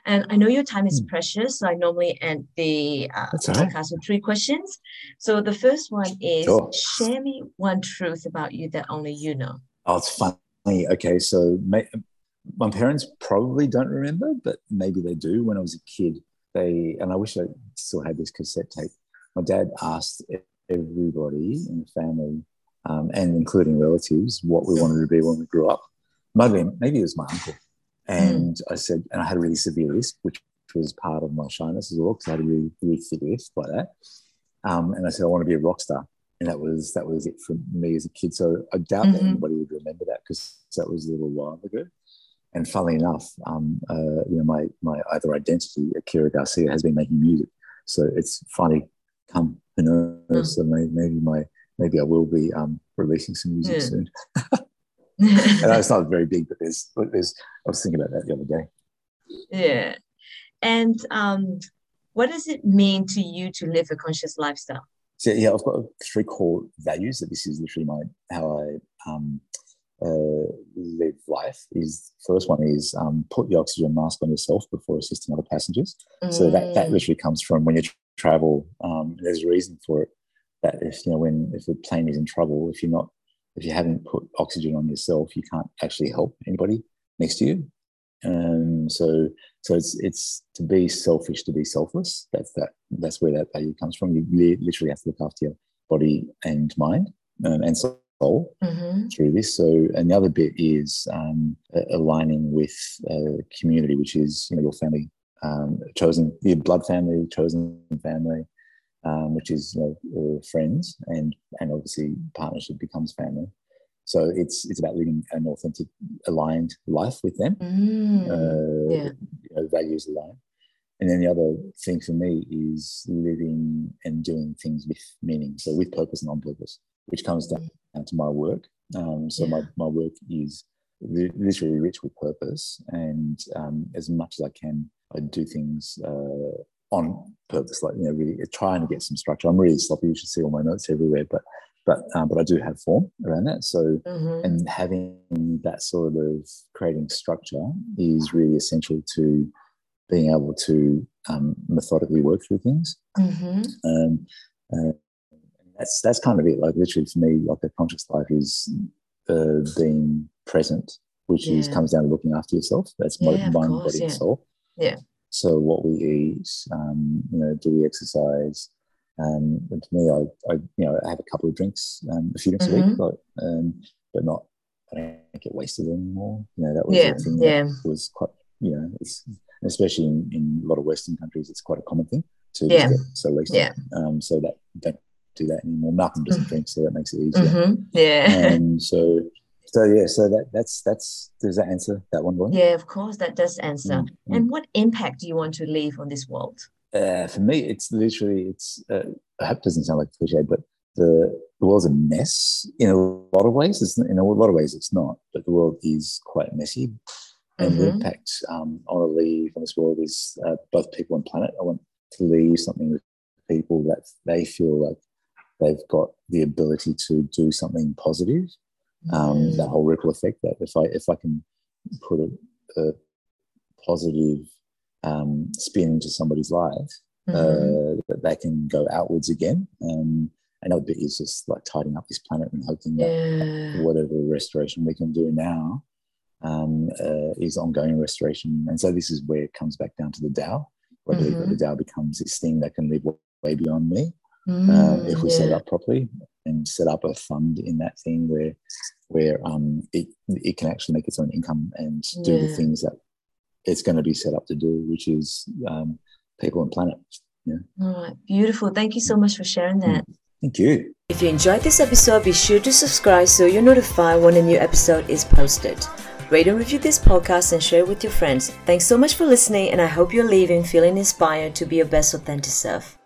And I know your time is Mm. precious, so I normally end the uh, all right. podcast with three questions. So the first one is Sure. share me one truth about you that only you know. Oh, it's funny. Okay, so may, my parents probably don't remember, but maybe they do. When I was a kid, they and I wish I still had this cassette tape. My dad asked everybody in the family, um, and including relatives, what we wanted to be when we grew up. Maybe maybe it was my uncle, and I said, and I had a really severe lisp, which was part of my shyness as well, because I had a really really thick lisp like that. Um, and I said, I want to be a rock star and that was that was it for me as a kid. So I doubt that Mhm. anybody would remember that because that was a little while ago. And funnily enough, um, uh, you know, my my other identity, Akira Garcia, has been making music. So it's finally come. Who knows? Mm. So maybe, maybe my maybe I will be um, releasing some music Yeah. soon. I know it's not very big, but there's but there's. I was thinking about that the other day. yeah. And um, what does it mean to you to live a conscious lifestyle? So yeah, I've got three core values. That this is literally my how I um, uh, live life. Is first one is um, put the oxygen mask on yourself before assisting other passengers. So that that Mm, literally comes from when you travel. Um, there's a reason for it. That if you know when if the plane is in trouble, if you're not if you haven't put oxygen on yourself, you can't actually help anybody next to you. Um, so so it's it's to be selfish to be selfless. That's that that's where that value comes from. You li- literally have to look after your body and mind um, and soul mhm, through this. So, and the other bit is um, aligning with uh, community, which is you know your family, um, chosen your blood family, chosen family, um, which is you know uh, friends, and and obviously partnership becomes family. So it's it's about living an authentic, aligned life with them. mm, Uh, yeah. you know, values aligned. And then the other thing for me is living and doing things with meaning, so with purpose and on purpose, which comes down, down to my work. Um, so my, Yeah. my work is literally rich with purpose, and um, as much as I can, I do things uh, on purpose, like you know, really trying to get some structure. I'm really sloppy. You should see all my notes everywhere, but but um, but I do have form around that. So mhm, and having that sort of creating structure is really essential to being able to um, methodically work through things. mhm, Um, uh, that's that's kind of it. Like literally for me, like a conscious life is uh, being present, which is comes down to looking after yourself. That's my Yeah, mind, course, body, yeah. and soul. Yeah. So what we eat, um, you know, do we exercise? Um, and to me, I, I, you know, I have a couple of drinks, um, a few drinks a week, but, um, but not, I don't get wasted anymore. You know, that was Yeah, thing yeah. that was quite, you know, it's especially in, in a lot of Western countries, it's quite a common thing to Yeah. get so wasted. Yeah. Um, so that don't do that anymore. Malcolm doesn't Mhm. drink, so that makes it easier. mhm, yeah. Um, so, so yeah, so that that's that's does that answer that one, Glenn? Yeah, of course, that does answer. Mm, mm. And what impact do you want to leave on this world? Uh, for me, it's literally it's. Uh, I hope it doesn't sound like a cliche, but the the world's a mess in a lot of ways. It's in a lot of ways it's not, but the world is quite messy. And mm-hmm. the impact um, I want to leave on this world is uh, both people and planet. I want to leave something with people that they feel like they've got the ability to do something positive. Um, mm. That whole ripple effect. That if I if I can put a, a positive um, spin into somebody's life, mm-hmm. uh, that they can go outwards again. Um, another bit is just like tidying up this planet and hoping that yeah. whatever restoration we can do now um, uh, is ongoing restoration. And so this is where it comes back down to the DAO. Believe mm-hmm. that the DAO becomes this thing that can live way beyond me mm, uh, if we yeah. set it up properly and set up a fund in that thing where where um, it it can actually make its own income and do yeah. the things that it's going to be set up to do, which is um, people and planet. Yeah. All right, beautiful. Thank you so much for sharing that. Mm. Thank you. If you enjoyed this episode, be sure to subscribe so you're notified when a new episode is posted. Rate and review this podcast and share it with your friends. Thanks so much for listening, and I hope you're leaving feeling inspired to be your best authentic self.